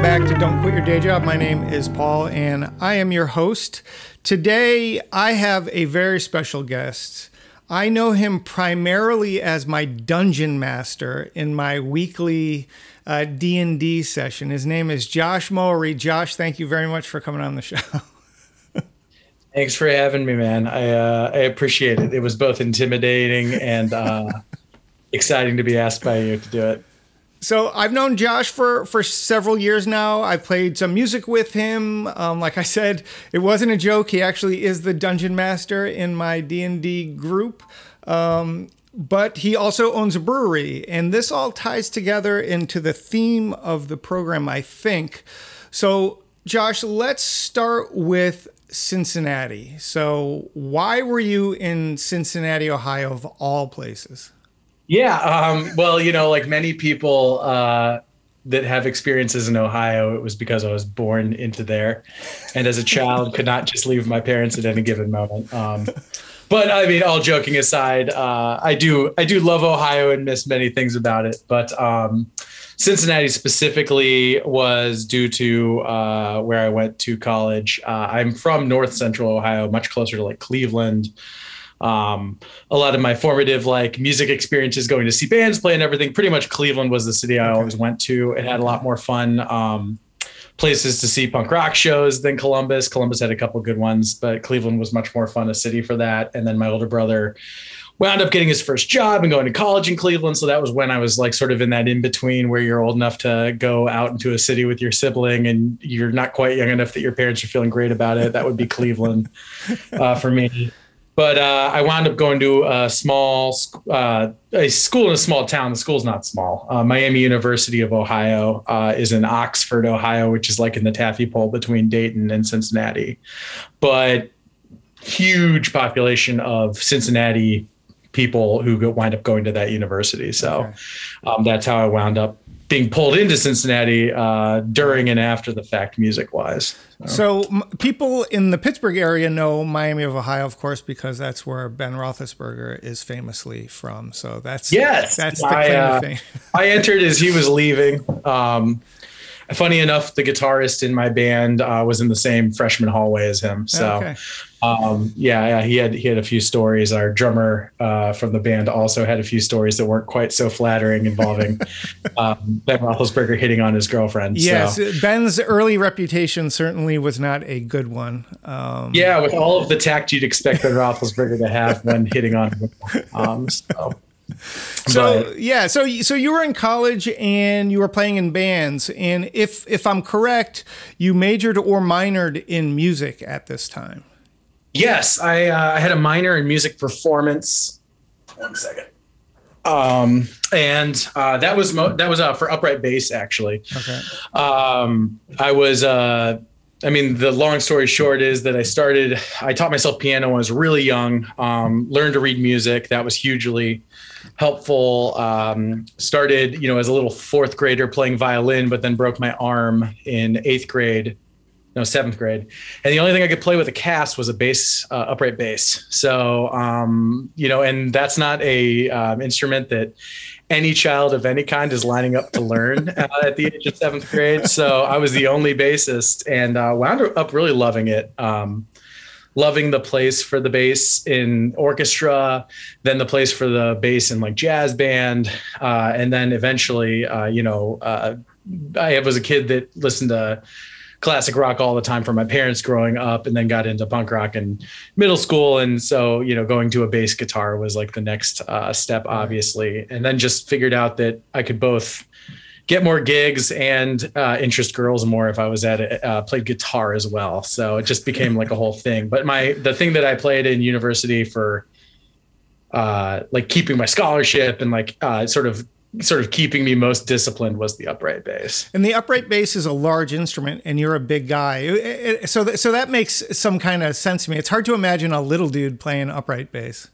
Welcome back to Don't Quit Your Day Job. My name is Paul, and I am your host. Today, I have a very special guest. I know him primarily as my dungeon master in my weekly uh, D&D session. His name is Josh Mowry. Josh, thank you very much for coming on the show. Thanks for having me, man. I uh, I appreciate it. It was both intimidating and uh, exciting to be asked by you to do it. So I've known Josh for for several years now. I've played some music with him. Um, like I said, it wasn't a joke. He actually is the dungeon master in my D and D group. Um, but he also owns a brewery, and this all ties together into the theme of the program, I think. So, Josh, let's start with Cincinnati. So, why were you in Cincinnati, Ohio, of all places? Yeah. Um, well, you know, like many people uh, that have experiences in Ohio, it was because I was born into there, and as a child, could not just leave my parents at any given moment. Um, but I mean, all joking aside, uh, I do I do love Ohio and miss many things about it. But um, Cincinnati specifically was due to uh, where I went to college. Uh, I'm from North Central Ohio, much closer to like Cleveland. Um, a lot of my formative like music experiences going to see bands play and everything. Pretty much Cleveland was the city I always went to. It had a lot more fun. Um, places to see punk rock shows than Columbus. Columbus had a couple good ones, but Cleveland was much more fun a city for that. And then my older brother wound up getting his first job and going to college in Cleveland. So that was when I was like sort of in that in between where you're old enough to go out into a city with your sibling and you're not quite young enough that your parents are feeling great about it. That would be Cleveland uh, for me. But uh, I wound up going to a small, uh, a school in a small town. The school's not small. Uh, Miami University of Ohio uh, is in Oxford, Ohio, which is like in the taffy pole between Dayton and Cincinnati. But huge population of Cincinnati people who wind up going to that university. So okay. um, that's how I wound up being pulled into Cincinnati uh, during and after the fact, music wise. So, so m- people in the Pittsburgh area know Miami of Ohio, of course, because that's where Ben Roethlisberger is famously from. So that's yes, that's the I, uh, I entered as he was leaving. Um, funny enough, the guitarist in my band uh, was in the same freshman hallway as him. So, okay. um, yeah, yeah, he had he had a few stories. Our drummer uh, from the band also had a few stories that weren't quite so flattering, involving um, Ben Roethlisberger hitting on his girlfriend. Yes, so. Ben's early reputation certainly was not a good one. Um, yeah, with all of the tact you'd expect Ben Roethlisberger to have when hitting on him. Um, so. So but, yeah, so so you were in college and you were playing in bands, and if if I'm correct, you majored or minored in music at this time. Yes, I uh, I had a minor in music performance. One second. Um, and uh, that was mo- that was uh, for upright bass actually. Okay. Um, I was uh, I mean, the long story short is that I started, I taught myself piano when I was really young, um, learned to read music. That was hugely helpful. Um, started, you know, as a little fourth grader playing violin, but then broke my arm in eighth grade, no, seventh grade. And the only thing I could play with a cast was a bass, uh, upright bass. So, um, you know, and that's not a um, instrument that any child of any kind is lining up to learn uh, at the age of seventh grade. So I was the only bassist and uh, wound up really loving it. Um, loving the place for the bass in orchestra, then the place for the bass in like jazz band, uh, and then eventually, uh, you know, uh, I was a kid that listened to classic rock all the time from my parents growing up, and then got into punk rock in middle school, and so you know, going to a bass guitar was like the next uh, step, obviously, and then just figured out that I could both get more gigs and uh, interest girls more if I was at it, uh, played guitar as well. So it just became like a whole thing. But my the thing that I played in university for uh, like keeping my scholarship and like uh, sort of sort of keeping me most disciplined was the upright bass. And the upright bass is a large instrument, and you're a big guy, so th- so that makes some kind of sense to me. It's hard to imagine a little dude playing upright bass.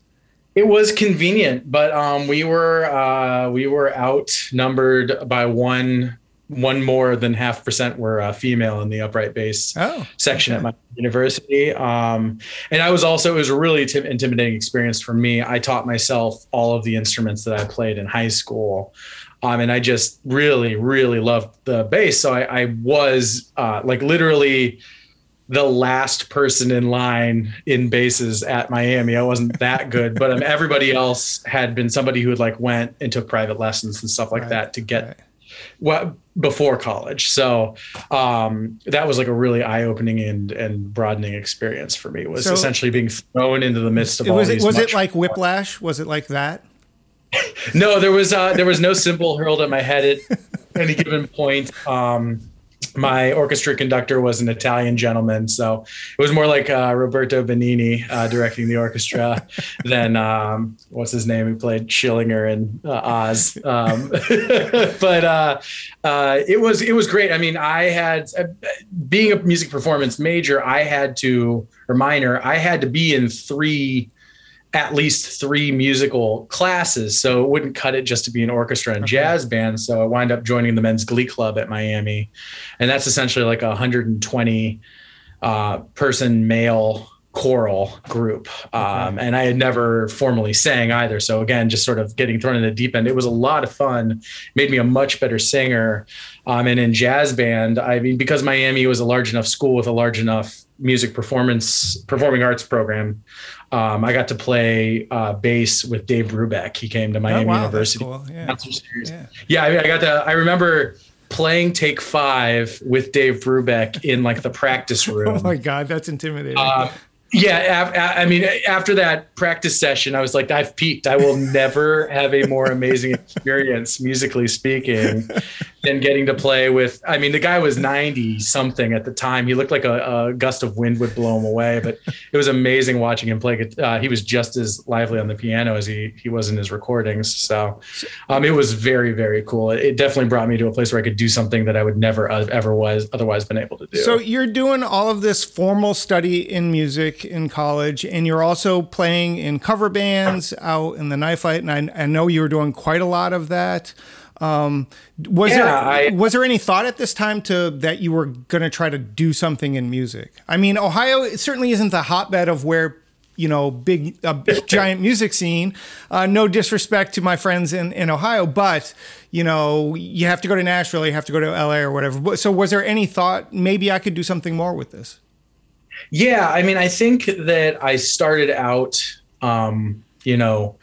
It was convenient, but um, we were uh, we were outnumbered by one one more than half percent were uh, female in the upright bass oh, section okay. at my university. Um, and I was also, it was a really t- intimidating experience for me. I taught myself all of the instruments that I played in high school. Um, and I just really, really loved the bass. So I, I was uh, like literally the last person in line in basses at Miami. I wasn't that good, but um, everybody else had been somebody who had like went and took private lessons and stuff like right, that to get right. what before college. So um, that was like a really eye opening and and broadening experience for me. Was so, essentially being thrown into the midst of all was these. It, was it like whiplash? Was it like that? no, there was uh, there was no cymbal hurled at my head at any given point. Um, my orchestra conductor was an Italian gentleman, so it was more like uh, Roberto Benigni uh, directing the orchestra than um, what's his name? He played Schillinger in uh, Oz. Um, but uh, uh, it was it was great. I mean, I had uh, being a music performance major, I had to or minor, I had to be in three at least three musical classes. So it wouldn't cut it just to be an orchestra and okay. jazz band. So I wind up joining the men's glee club at Miami. And that's essentially like a 120 uh, person male choral group. Um, and I had never formally sang either. So again, just sort of getting thrown in the deep end. It was a lot of fun, made me a much better singer. Um, and in jazz band, I mean, because Miami was a large enough school with a large enough music performance performing arts program um, I got to play uh, bass with Dave Brubeck. He came to Miami oh, wow, University. Cool. Yeah. yeah. yeah, I mean, I got to. I remember playing Take Five with Dave Brubeck in like the practice room. oh my god, that's intimidating. Uh, yeah, I mean, after that practice session, I was like, I've peaked. I will never have a more amazing experience, musically speaking, than getting to play with. I mean, the guy was 90 something at the time. He looked like a, a gust of wind would blow him away, but it was amazing watching him play. Uh, he was just as lively on the piano as he, he was in his recordings. So um, it was very, very cool. It definitely brought me to a place where I could do something that I would never uh, ever was otherwise been able to do. So you're doing all of this formal study in music in college, and you're also playing in cover bands out in the Knife Fight, and I, I know you were doing quite a lot of that. Um, was yeah, there I, was there any thought at this time to that you were going to try to do something in music? I mean, Ohio it certainly isn't the hotbed of where you know big a big, giant music scene. Uh, no disrespect to my friends in in Ohio, but you know you have to go to Nashville, you have to go to LA or whatever. So was there any thought maybe I could do something more with this? Yeah, I mean, I think that I started out, um, you know,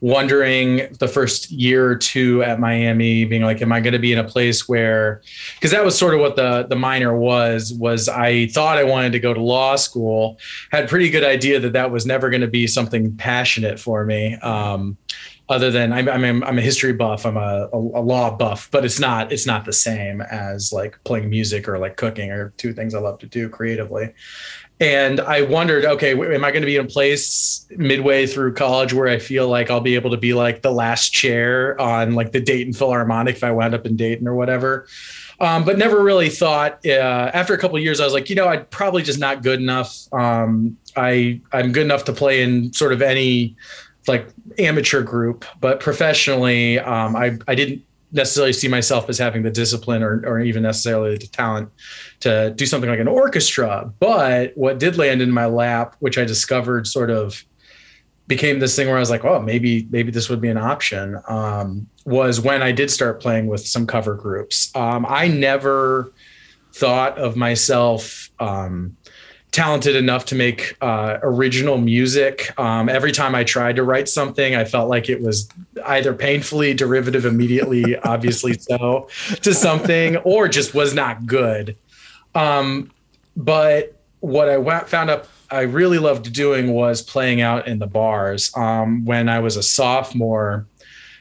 wondering the first year or two at Miami, being like, am I going to be in a place where, because that was sort of what the the minor was. Was I thought I wanted to go to law school, had pretty good idea that that was never going to be something passionate for me. Um, other than I'm, I'm, I'm a history buff, I'm a, a, a, law buff, but it's not it's not the same as like playing music or like cooking or two things I love to do creatively. And I wondered, okay, am I going to be in a place midway through college where I feel like I'll be able to be like the last chair on like the Dayton Philharmonic if I wound up in Dayton or whatever? Um, but never really thought. Uh, after a couple years, I was like, you know, I'm probably just not good enough. Um, I I'm good enough to play in sort of any like amateur group, but professionally, um, I I didn't necessarily see myself as having the discipline or, or even necessarily the talent to do something like an orchestra. But what did land in my lap, which I discovered sort of became this thing where I was like, oh, maybe, maybe this would be an option, um, was when I did start playing with some cover groups. Um, I never thought of myself um, talented enough to make uh, original music. Um, every time I tried to write something, I felt like it was either painfully derivative, immediately, obviously so, to something, or just was not good. Um, but what I found out I really loved doing was playing out in the bars. Um, when I was a sophomore,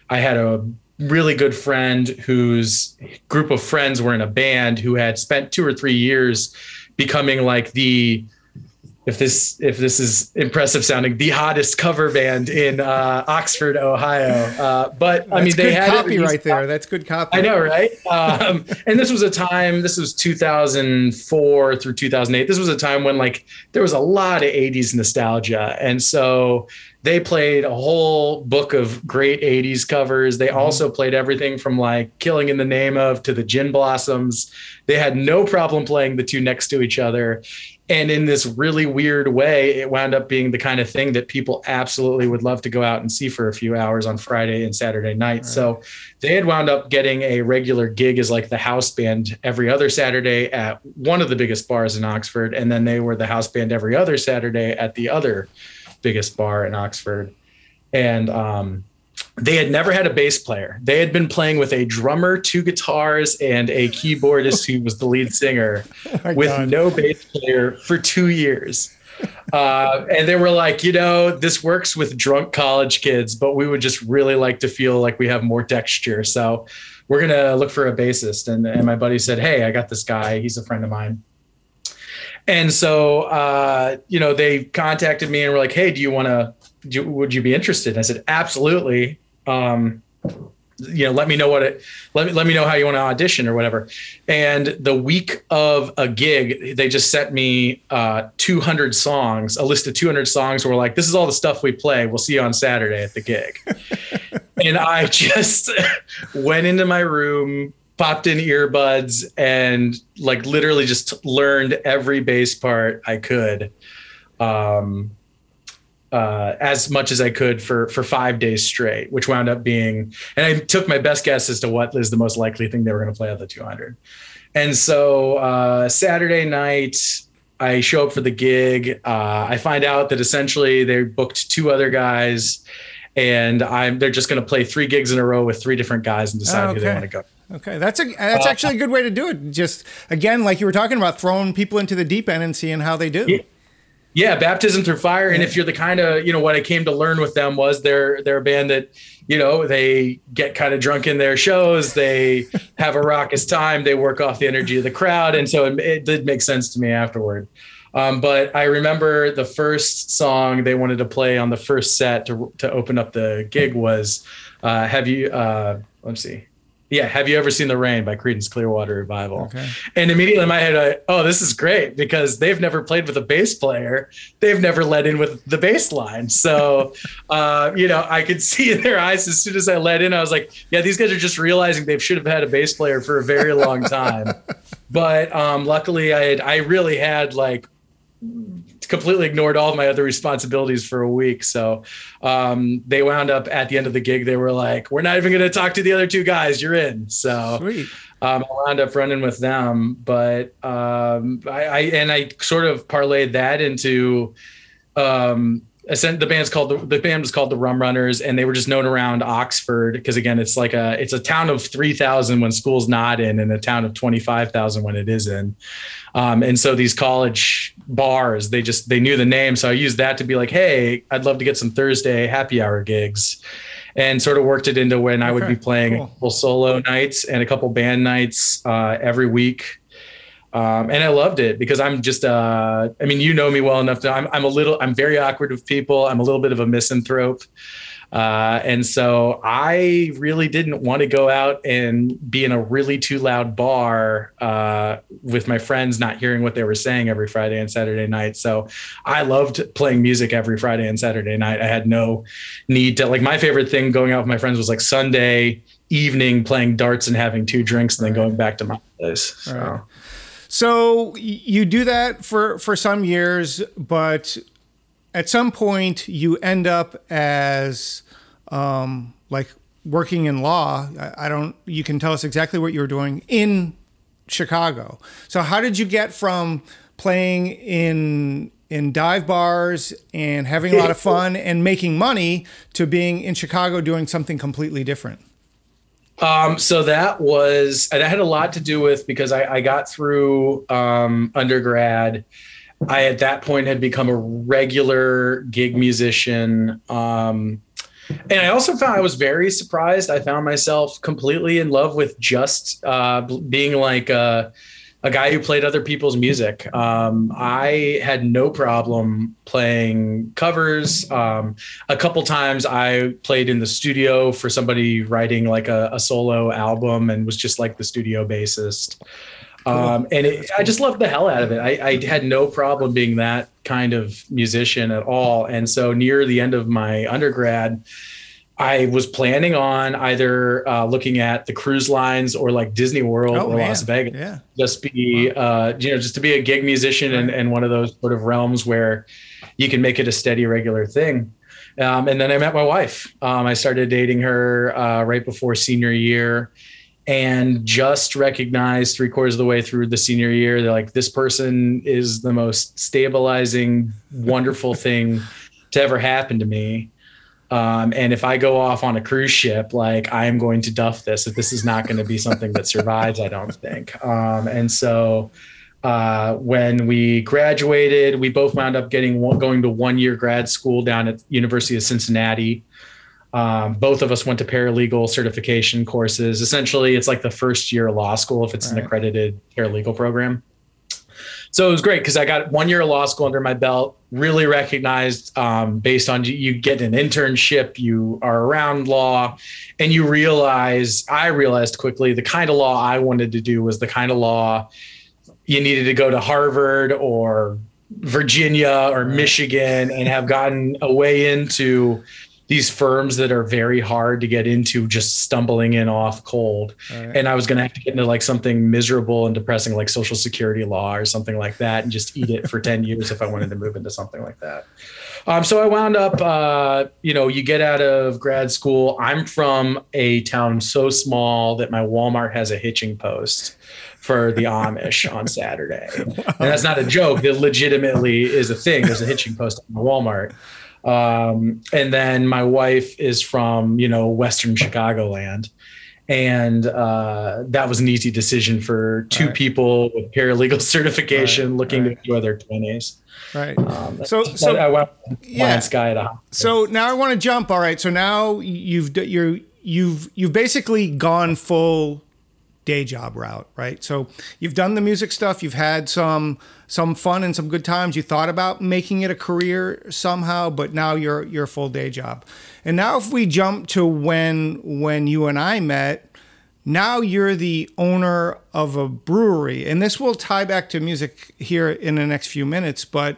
I had a really good friend whose group of friends were in a band who had spent two or three years becoming like the if this if this is impressive sounding the hottest cover band in uh, Oxford, Ohio. Uh, but That's I mean, they had copy right there. That's good copy. I know, right? Um, and this was a time. This was 2004 through 2008. This was a time when like there was a lot of 80s nostalgia, and so they played a whole book of great 80s covers. They mm-hmm. also played everything from like Killing in the Name of to the Gin Blossoms. They had no problem playing the two next to each other. And in this really weird way, it wound up being the kind of thing that people absolutely would love to go out and see for a few hours on Friday and Saturday night. Right. So they had wound up getting a regular gig as like the house band every other Saturday at one of the biggest bars in Oxford. And then they were the house band every other Saturday at the other biggest bar in Oxford. And um, they had never had a bass player. They had been playing with a drummer, two guitars, and a keyboardist who was the lead singer oh with God. no bass player for two years. Uh, and they were like, you know, this works with drunk college kids, but we would just really like to feel like we have more texture. So we're going to look for a bassist. And, and my buddy said, Hey, I got this guy. He's a friend of mine. And so, uh, you know, they contacted me and were like, "Hey, do you want to? Would you be interested?" And I said, "Absolutely." Um, you know, let me know what it. Let me let me know how you want to audition or whatever. And the week of a gig, they just sent me uh, 200 songs, a list of 200 songs. Where we're like, "This is all the stuff we play. We'll see you on Saturday at the gig." and I just went into my room, popped in earbuds and like literally just learned every bass part I could. Um, uh, as much as I could for for five days straight, which wound up being, and I took my best guess as to what is the most likely thing they were going to play at the 200. And so uh, Saturday night, I show up for the gig. Uh, I find out that essentially they booked two other guys, and I'm they're just going to play three gigs in a row with three different guys and decide oh, okay. who they want to go. Okay, that's a that's uh, actually a good way to do it. Just again, like you were talking about, throwing people into the deep end and seeing how they do. Yeah, yeah baptism through fire. And if you're the kind of you know what I came to learn with them was they're they're a band that you know they get kind of drunk in their shows, they have a raucous time, they work off the energy of the crowd, and so it, it did make sense to me afterward. Um, but I remember the first song they wanted to play on the first set to to open up the gig was uh, "Have you?" Uh, let's see yeah, have you ever seen the rain by Creedence Clearwater Revival? Okay. And immediately in my head, I, oh, this is great because they've never played with a bass player. They've never let in with the bass line. So, uh, you know, I could see in their eyes as soon as I let in, I was like, yeah, these guys are just realizing they should have had a bass player for a very long time. but um, luckily, I had, I really had like completely ignored all of my other responsibilities for a week. So um, they wound up at the end of the gig. They were like, "We're not even going to talk to the other two guys. You're in." So um, I wound up running with them. But um, I, I, and I sort of parlayed that into um, the band's called the, the band was called the Rum Runners, and they were just known around Oxford because again, it's like a it's a town of three thousand when school's not in, and a town of twenty five thousand when it is in. Um, and so these college bars, they just they knew the name, so I used that to be like, hey, I'd love to get some Thursday happy hour gigs, and sort of worked it into when I would be playing cool. a couple solo nights and a couple band nights uh, every week. Um, and I loved it because I'm just, uh, I mean, you know me well enough to, I'm, I'm a little, I'm very awkward with people. I'm a little bit of a misanthrope. Uh, and so I really didn't want to go out and be in a really too loud bar uh, with my friends, not hearing what they were saying every Friday and Saturday night. So I loved playing music every Friday and Saturday night. I had no need to, like, my favorite thing going out with my friends was like Sunday evening playing darts and having two drinks and then going back to my place. So. Right. So you do that for for some years, but at some point you end up as um, like working in law. I, I don't. You can tell us exactly what you were doing in Chicago. So how did you get from playing in in dive bars and having a lot of fun and making money to being in Chicago doing something completely different? Um, so that was, and that had a lot to do with because I, I got through um, undergrad. I at that point had become a regular gig musician. Um, and I also found I was very surprised. I found myself completely in love with just uh, being like a, a guy who played other people's music. Um, I had no problem playing covers. Um, a couple times I played in the studio for somebody writing like a, a solo album and was just like the studio bassist. Um, and it, I just loved the hell out of it. I, I, had no problem being that kind of musician at all. And so near the end of my undergrad, I was planning on either uh, looking at the cruise lines or like Disney World oh, or man. Las Vegas. Yeah. Just be, wow. uh, you know, just to be a gig musician and, and one of those sort of realms where you can make it a steady, regular thing. Um, and then I met my wife. Um, I started dating her uh, right before senior year and just recognized three quarters of the way through the senior year they're like this person is the most stabilizing wonderful thing to ever happen to me um, and if i go off on a cruise ship like i am going to duff this if this is not going to be something that survives i don't think um, and so uh, when we graduated we both wound up getting going to one year grad school down at university of cincinnati um, both of us went to paralegal certification courses. Essentially, it's like the first year of law school if it's right. an accredited paralegal program. So it was great because I got one year of law school under my belt, really recognized um, based on you get an internship, you are around law, and you realize, I realized quickly the kind of law I wanted to do was the kind of law you needed to go to Harvard or Virginia or Michigan and have gotten a way into these firms that are very hard to get into just stumbling in off cold right. and i was going to have to get into like something miserable and depressing like social security law or something like that and just eat it for 10 years if i wanted to move into something like that um, so i wound up uh, you know you get out of grad school i'm from a town so small that my walmart has a hitching post for the Amish on Saturday. Wow. And that's not a joke. That legitimately is a thing. There's a hitching post at Walmart. Um, and then my wife is from, you know, Western Chicagoland. And uh, that was an easy decision for two right. people with paralegal certification right. looking right. to enjoy their 20s. Right. Um, so, so I went yeah. Sky at a So now I want to jump. All right. So now you've you're you've you've basically gone full day job route, right? So you've done the music stuff, you've had some some fun and some good times. You thought about making it a career somehow, but now you're a full day job. And now if we jump to when when you and I met, now you're the owner of a brewery. And this will tie back to music here in the next few minutes, but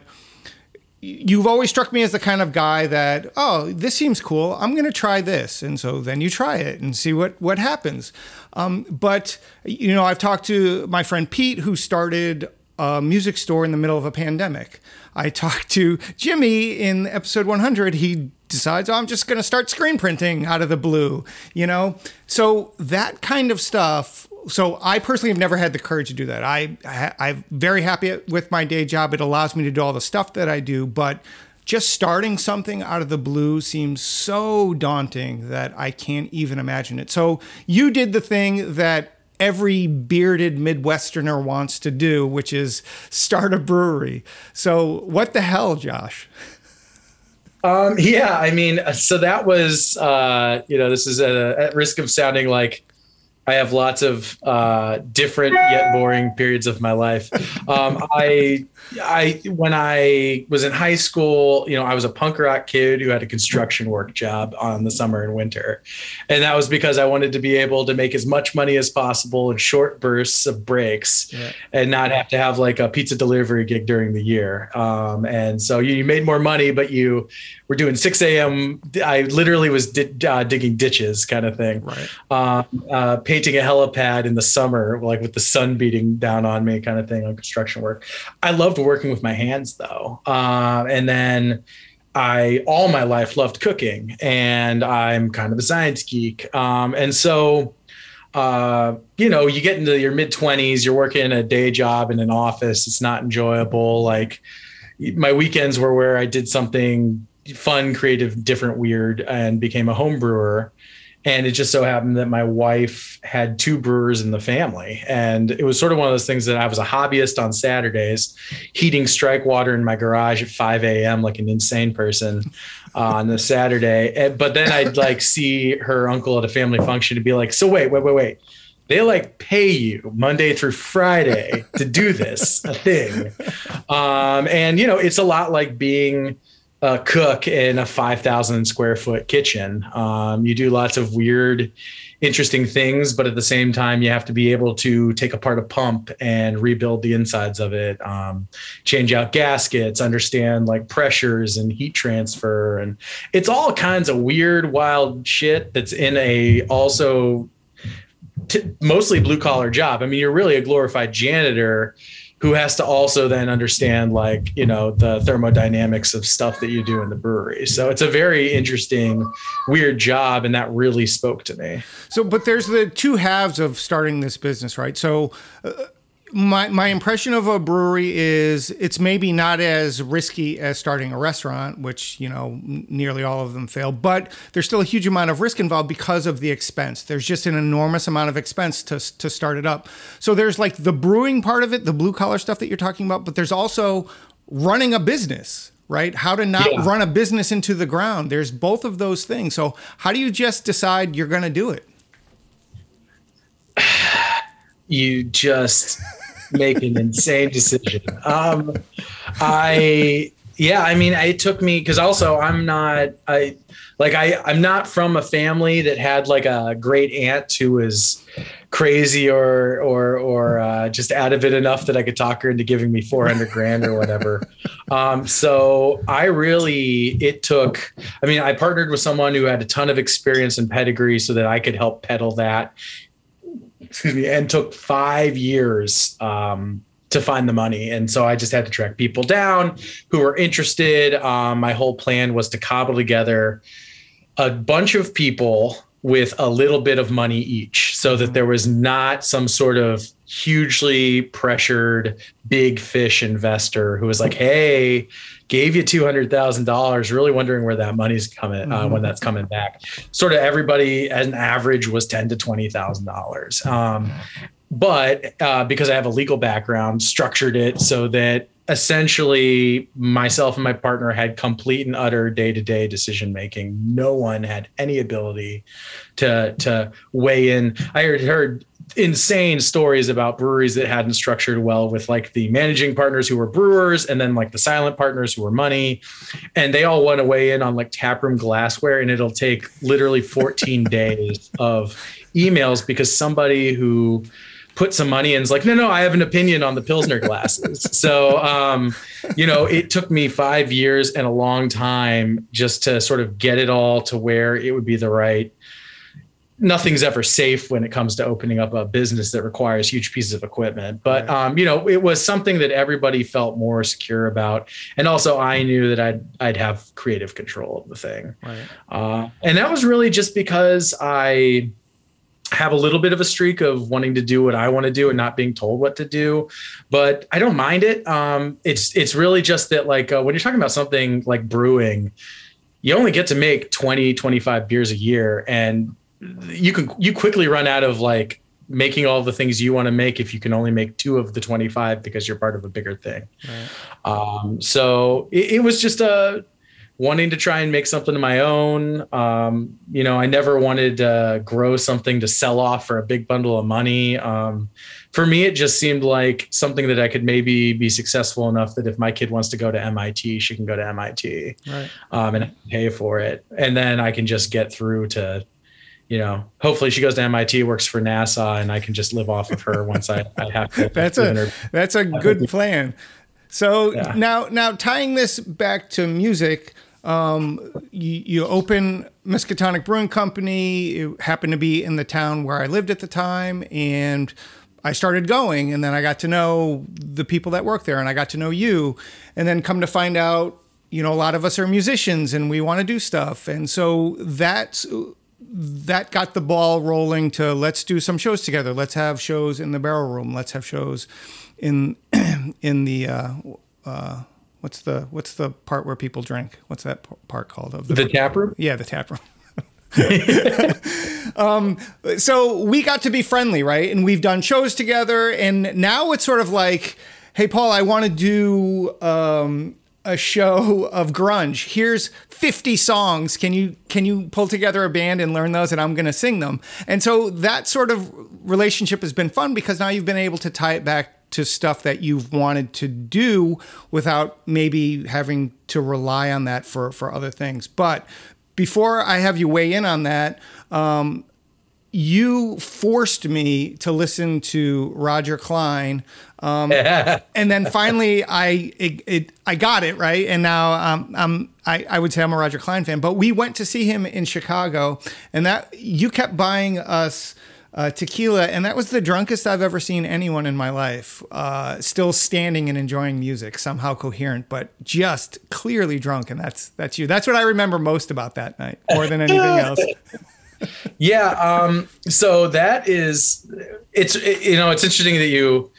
you've always struck me as the kind of guy that oh this seems cool i'm going to try this and so then you try it and see what what happens um, but you know i've talked to my friend pete who started a music store in the middle of a pandemic i talked to jimmy in episode 100 he decides oh, i'm just going to start screen printing out of the blue you know so that kind of stuff so I personally have never had the courage to do that. I, I am very happy with my day job. It allows me to do all the stuff that I do, but just starting something out of the blue seems so daunting that I can't even imagine it. So you did the thing that every bearded Midwesterner wants to do, which is start a brewery. So what the hell, Josh? Um, yeah, I mean, so that was, uh, you know, this is a, at risk of sounding like I have lots of uh, different yet boring periods of my life. Um, I, I, when I was in high school, you know, I was a punk rock kid who had a construction work job on the summer and winter, and that was because I wanted to be able to make as much money as possible in short bursts of breaks, yeah. and not have to have like a pizza delivery gig during the year. Um, and so you, you, made more money, but you were doing 6 a.m. I literally was di- uh, digging ditches, kind of thing. Right. Um, uh, painting a helipad in the summer, like with the sun beating down on me, kind of thing on construction work. I loved working with my hands though. Uh, and then I all my life loved cooking, and I'm kind of a science geek. Um, and so, uh, you know, you get into your mid 20s, you're working a day job in an office. It's not enjoyable. Like my weekends were where I did something fun, creative, different, weird, and became a home brewer and it just so happened that my wife had two brewers in the family. And it was sort of one of those things that i was a hobbyist on saturdays heating strike water in my garage at 5 a.m like an insane person uh, on the saturday. But then i'd like see her uncle at a family function and be like so wait wait wait wait. They like pay you Monday through Friday to do this thing. Um, and you know, it's a lot like being a cook in a 5,000 square foot kitchen. Um, you do lots of weird interesting things, but at the same time, you have to be able to take apart a pump and rebuild the insides of it, um, change out gaskets, understand like pressures and heat transfer, and it's all kinds of weird, wild shit that's in a also t- mostly blue collar job. I mean, you're really a glorified janitor who has to also then understand like you know the thermodynamics of stuff that you do in the brewery. So it's a very interesting weird job and that really spoke to me. So but there's the two halves of starting this business right? So uh, my my impression of a brewery is it's maybe not as risky as starting a restaurant, which you know nearly all of them fail, but there's still a huge amount of risk involved because of the expense. There's just an enormous amount of expense to to start it up. So there's like the brewing part of it, the blue collar stuff that you're talking about, but there's also running a business right? How to not yeah. run a business into the ground. There's both of those things. So, how do you just decide you're going to do it? You just make an insane decision. Um, I yeah, I mean, it took me because also I'm not I like I I'm not from a family that had like a great aunt who was crazy or or or uh, just out of it enough that I could talk her into giving me 400 grand or whatever. Um, so I really it took. I mean, I partnered with someone who had a ton of experience and pedigree so that I could help peddle that excuse me, and took five years um, to find the money. And so I just had to track people down who were interested. Um, my whole plan was to cobble together a bunch of people with a little bit of money each so that there was not some sort of hugely pressured big fish investor who was like, hey, gave you two hundred thousand dollars, really wondering where that money's coming uh, mm-hmm. when that's coming back. Sort of everybody, as an average, was ten to twenty thousand um, dollars. But uh, because I have a legal background, structured it so that essentially myself and my partner had complete and utter day-to-day decision making no one had any ability to to weigh in. I heard heard insane stories about breweries that hadn't structured well with like the managing partners who were brewers and then like the silent partners who were money. And they all want to weigh in on like taproom glassware and it'll take literally 14 days of emails because somebody who put some money in. Is like no no i have an opinion on the pilsner glasses. So um, you know it took me five years and a long time just to sort of get it all to where it would be the right nothing's ever safe when it comes to opening up a business that requires huge pieces of equipment. But um, you know it was something that everybody felt more secure about. And also i knew that i'd i'd have creative control of the thing. Right. uh, and that was really just because i have a little bit of a streak of wanting to do what I want to do and not being told what to do, but I don't mind it. Um, it's it's really just that like uh, when you're talking about something like brewing, you only get to make 20, 25 beers a year, and you can you quickly run out of like making all the things you want to make if you can only make two of the 25 because you're part of a bigger thing right. um, so it, it, was just a wanting to try and make something of my own um, you know i never wanted to grow something to sell off for a big bundle of money um, for me it just seemed like something that i could maybe be successful enough that if my kid wants to go to mit she can go to mit right. Um, and pay for it and then i can just get through to you know, hopefully she goes to MIT, works for NASA, and I can just live off of her once I, I have to. that's a that's a good plan. So yeah. now now tying this back to music, um, you, you open Miskatonic Brewing Company. It happened to be in the town where I lived at the time, and I started going, and then I got to know the people that work there, and I got to know you, and then come to find out, you know, a lot of us are musicians and we want to do stuff, and so that's that got the ball rolling to let's do some shows together. Let's have shows in the barrel room. Let's have shows in in the uh, uh, what's the what's the part where people drink? What's that part called? Of the, the tap room? Yeah, the tap room. um, so we got to be friendly, right? And we've done shows together, and now it's sort of like, hey, Paul, I want to do um, a show of grunge. Here's 50 songs. Can you can you pull together a band and learn those and I'm going to sing them. And so that sort of relationship has been fun because now you've been able to tie it back to stuff that you've wanted to do without maybe having to rely on that for for other things. But before I have you weigh in on that, um, you forced me to listen to Roger Clyne, Um, and then finally, I it, it, I got it right, and now um, I'm I, I would say I'm a Roger Clyne fan. But we went to see him in Chicago, and that you kept buying us. Uh, tequila, and that was the drunkest I've ever seen anyone in my life. Uh, still standing and enjoying music, somehow coherent, but just clearly drunk, and that's that's you. That's what I remember most about that night, more than anything else yeah. Um, so that is, it's, it, you know, it's interesting that you,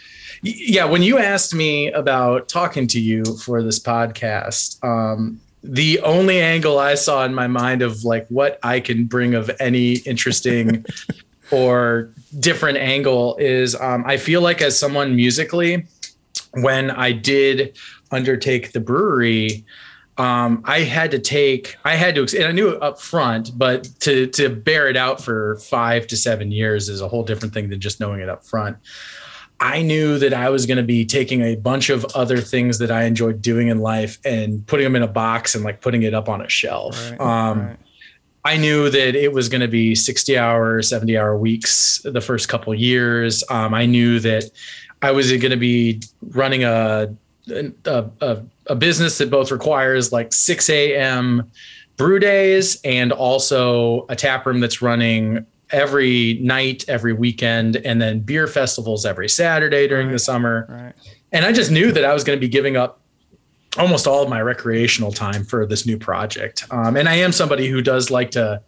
yeah, when you asked me about talking to you for this podcast, um, the only angle I saw in my mind of like what I can bring of any interesting or different angle is um, I feel like as someone musically, when I did undertake the brewery, um, I had to take, I had to, and I knew it up front, but to to bear it out for five to seven years is a whole different thing than just knowing it up front. I knew that I was going to be taking a bunch of other things that I enjoyed doing in life and putting them in a box and like putting it up on a shelf. Right, um, right. I knew that it was going to be 60 hour, 70 hour weeks the first couple years. Um, I knew that I was going to be running a, a, a a business that both requires like 6 a.m. brew days and also a tap room that's running every night, every weekend, and then beer festivals every Saturday during right. the summer. Right. And I just knew that I was going to be giving up almost all of my recreational time for this new project. Um, and I am somebody who does like to,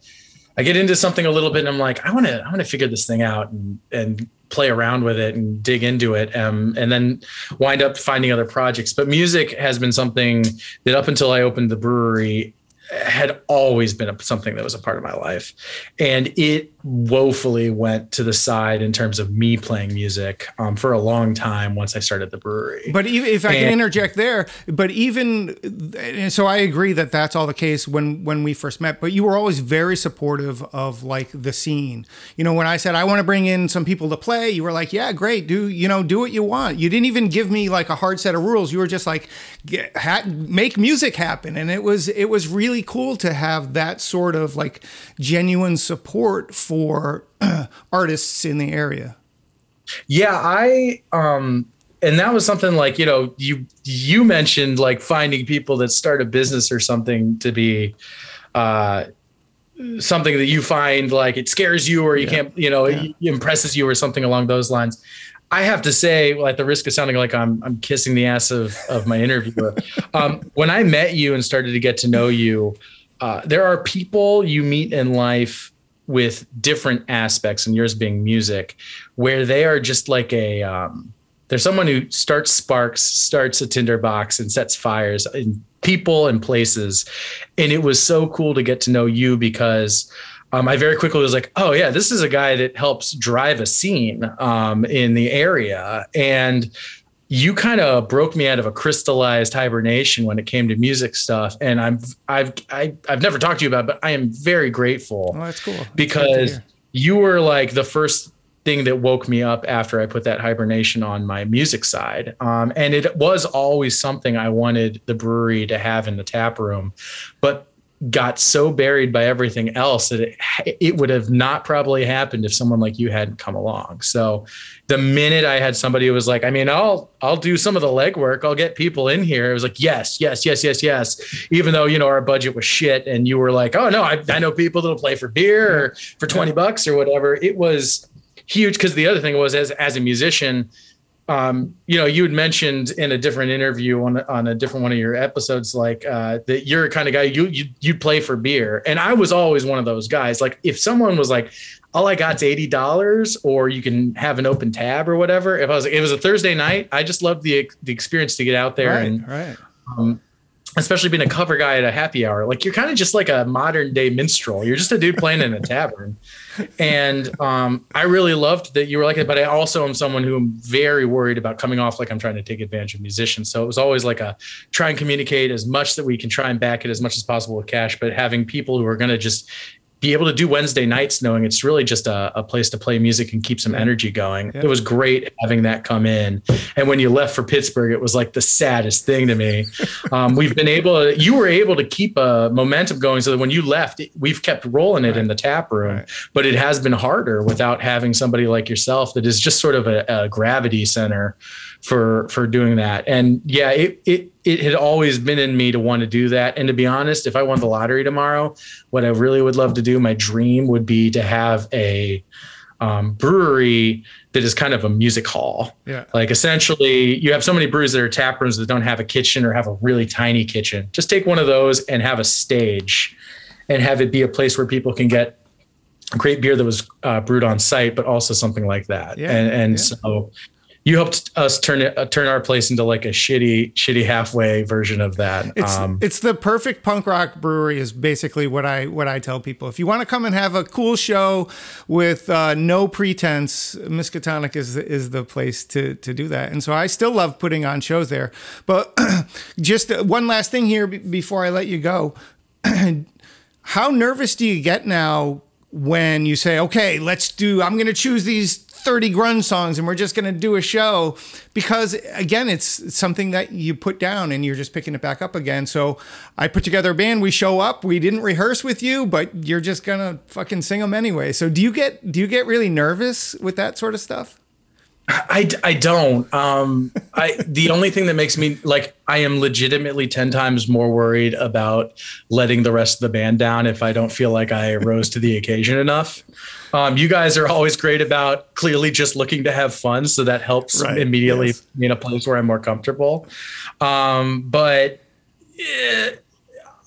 I get into something a little bit and I'm like, I want to, I want to figure this thing out and, and play around with it and dig into it um, and then wind up finding other projects but music has been something that up until i opened the brewery had always been something that was a part of my life. And it woefully went to the side in terms of me playing music um, for a long time once I started the brewery. But even, if I and, can interject there, but even so, I agree that that's all the case when when we first met. But you were always very supportive of like the scene. You know, when I said I want to bring in some people to play, you were like, "Yeah, great, do you know do what you want." You didn't even give me like a hard set of rules. You were just like, ha- "Make music happen," and it was it was really really cool to have that sort of like genuine support for artists in the area. Yeah, I um and that was something like, you know, you you mentioned like finding people that start a business or something to be uh something that you find like it scares you or you yeah. can't, you know, yeah. it impresses you or something along those lines. I have to say, at the risk of sounding like I'm I'm kissing the ass of of my interviewer, um, when I met you and started to get to know you, uh, there are people you meet in life with different aspects, and yours being music, where they are just like a um, there's someone who starts sparks, starts a tinderbox, and sets fires in people and places, and it was so cool to get to know you because um, I very quickly was like, oh yeah, this is a guy that helps drive a scene um, in the area, and you kind of broke me out of a crystallized hibernation when it came to music stuff, and I'm I've I, have i have never talked to you about, it, but I am very grateful. Oh, that's cool. That's because you were like the first thing that woke me up after I put that hibernation on my music side. Um, and it was always something I wanted the brewery to have in the tap room, but got so buried by everything else that it, it would have not probably happened if someone like you hadn't come along. So the minute I had somebody who was like, I mean, I'll I'll do some of the legwork, I'll get people in here. It was like, yes, yes, yes, yes, yes. Even though you know our budget was shit, and you were like, oh no, I, I know people that'll play for beer or for twenty bucks or whatever. It was huge because the other thing was as as a musician um, you know, you had mentioned in a different interview on on a different one of your episodes, like uh, that you're a kind of guy you you you play for beer, and I was always one of those guys. Like if someone was like, all I got's eighty dollars, or you can have an open tab or whatever. If I was, it was a Thursday night. I just loved the the experience to get out there right, and right. Um, especially being a cover guy at a happy hour, like you're kind of just like a modern day minstrel. You're just a dude playing in a tavern. And um, I really loved that you were like it, but I also am someone who i'm very worried about coming off like I'm trying to take advantage of musicians. So it was always like a try and communicate as much that we can try and back it as much as possible with cash, but having people who are going to just be able to do Wednesday nights knowing it's really just a, a place to play music and keep some energy going. Yeah. It was great having that come in. And when you left for Pittsburgh, it was like the saddest thing to me. Um, we've been able to, you were able to keep a momentum going so that when you left, we've kept rolling it right. in the tap room, right. but it has been harder without having somebody like yourself that is just sort of a, a gravity center for for doing that. And yeah, it it it had always been in me to want to do that. And to be honest, if I won the lottery tomorrow, what I really would love to do, my dream would be to have a um, brewery that is kind of a music hall. Yeah. Like essentially, you have so many breweries that are tap rooms that don't have a kitchen or have a really tiny kitchen. Just take one of those and have a stage, and have it be a place where people can get great beer that was uh, brewed on site, but also something like that. Yeah. And and yeah. so you helped us turn it uh, turn our place into like a shitty shitty halfway version of that. It's um, it's the perfect punk rock brewery is basically what I what I tell people. If you want to come and have a cool show with uh, no pretense, Miskatonic is is the place to to do that. And so I still love putting on shows there. But just one last thing here before I let you go. How nervous do you get now when you say, "Okay, let's do I'm going to choose these 30 grunge songs and we're just going to do a show because again it's something that you put down and you're just picking it back up again. So i put together a band we show up we didn't rehearse with you but you're just going to fucking sing them anyway. So do you get do you get really nervous with that sort of stuff I, I don't. Um, I the only thing that makes me like I am legitimately ten times more worried about letting the rest of the band down if I don't feel like I rose to the occasion enough. Um, you guys are always great about clearly just looking to have fun, so that helps right. immediately yes. in a place where I'm more comfortable. Um, but eh,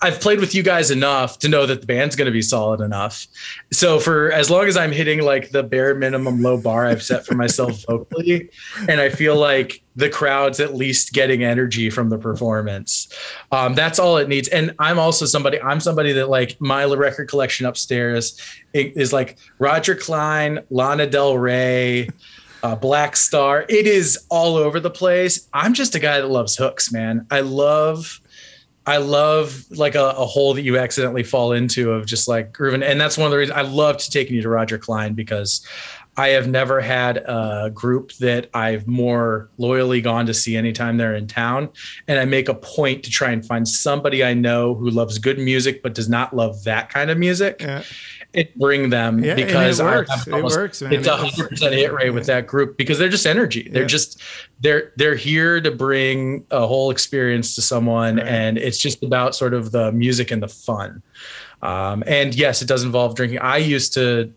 I've played with you guys enough to know that the band's going to be solid enough. So for as long as I'm hitting like the bare minimum low bar I've set for myself vocally, and I feel like the crowd's at least getting energy from the performance, um, that's all it needs. And I'm also somebody. I'm somebody that like my record collection upstairs is like Roger Clyne, Lana Del Rey. Uh, Black Star. It is all over the place. I'm just a guy that loves hooks, man. I love I love like a, a, hole that you accidentally fall into of just like grooving. And that's one of the reasons I loved taking you to Roger Clyne because I have never had a group that I've more loyally gone to see anytime they're in town. And I make a point to try and find somebody I know who loves good music, but does not love that kind of music. Yeah it bring them yeah, because it works. Almost, it works. Man. It's a hundred percent hit rate with that group because they're just energy. They're yeah. just they're they're here to bring a whole experience to someone, right. and it's just about sort of the music and the fun. Um, and yes, it does involve drinking. I used to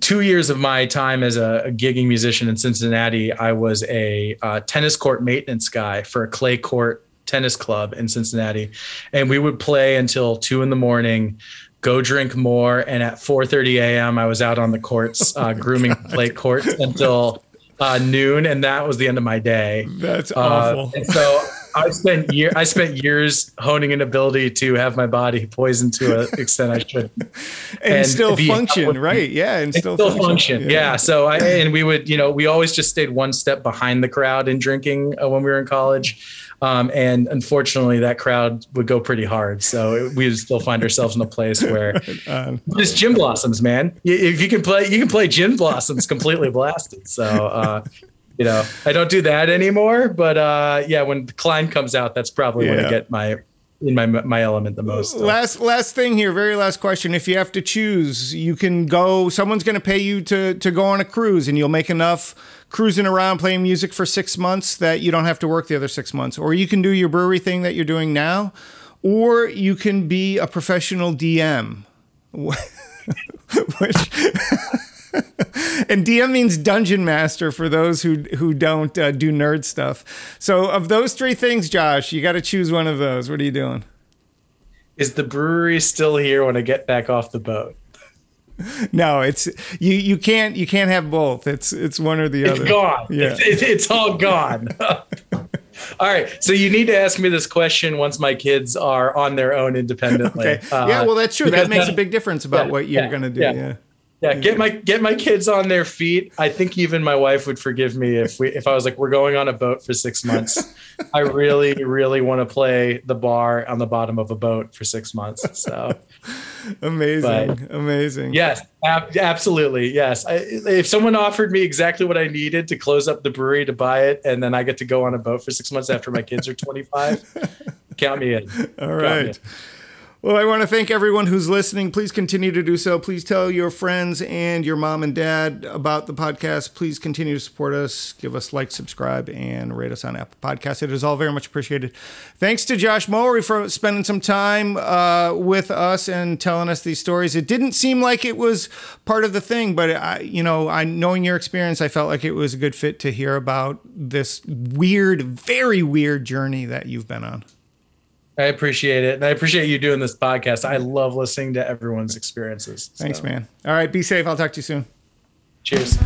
two years of my time as a, a gigging musician in Cincinnati. I was a uh, tennis court maintenance guy for a clay court tennis club in Cincinnati, and we would play until two in the morning go drink more. And at 4:30 a.m., I was out on the courts, uh, grooming clay courts until uh, noon, and that was the end of my day. That's uh, awful. And so I spent year I spent years honing an ability to have my body poisoned to an extent I should, and, and still function, right? Yeah, and, and still, still, function. function. Yeah. yeah. So I and we would, you know, we always just stayed one step behind the crowd in drinking uh, when we were in college. Um, and unfortunately, that crowd would go pretty hard. So we would still find ourselves in a place where um, it's gin blossoms, man. If you can play, you can play gin blossoms completely blasted. So, uh, you know, I don't do that anymore. But uh, yeah, when Clyne comes out, that's probably yeah. when I get my in my my element the most. Last last thing here, very last question. If you have to choose, you can go. Someone's going to pay you to to go on a cruise, and you'll make enough cruising around playing music for six months that you don't have to work the other six months, or you can do your brewery thing that you're doing now, or you can be a professional DM. Which and DM means dungeon master for those who who don't uh, do nerd stuff. So of those three things, Josh, you got to choose one of those. What are you doing? Is the brewery still here when I get back off the boat? No, it's you. You can't. You can't have both. It's it's one or the it's other. Gone. Yeah, it's, it's all gone. All right. So you need to ask me this question once my kids are on their own independently. okay. Uh, yeah, well, that's true. That makes a big difference about yeah, what you're yeah, going to do. Yeah. yeah. Yeah, get my get my kids on their feet. I think even my wife would forgive me if we if I was like, we're going on a boat for six months. I really, really want to play the bar on the bottom of a boat for six months. So amazing, but, amazing. Yes, ab- absolutely. Yes. I, if someone offered me exactly what I needed to close up the brewery to buy it, and then I get to go on a boat for six months after my kids are 25, count me in. All right. Well, I want to thank everyone who's listening. Please continue to do so. Please tell your friends and your mom and dad about the podcast. Please continue to support us. Give us like, subscribe, and rate us on Apple Podcasts. It is all very much appreciated. Thanks to Josh Mowry for spending some time uh, with us and telling us these stories. It didn't seem like it was part of the thing, but I, you know, I knowing your experience, I felt like it was a good fit to hear about this weird, very weird journey that you've been on. I appreciate it. And I appreciate you doing this podcast. I love listening to everyone's experiences. Thanks, man. All right. Be safe. I'll talk to you soon. Cheers.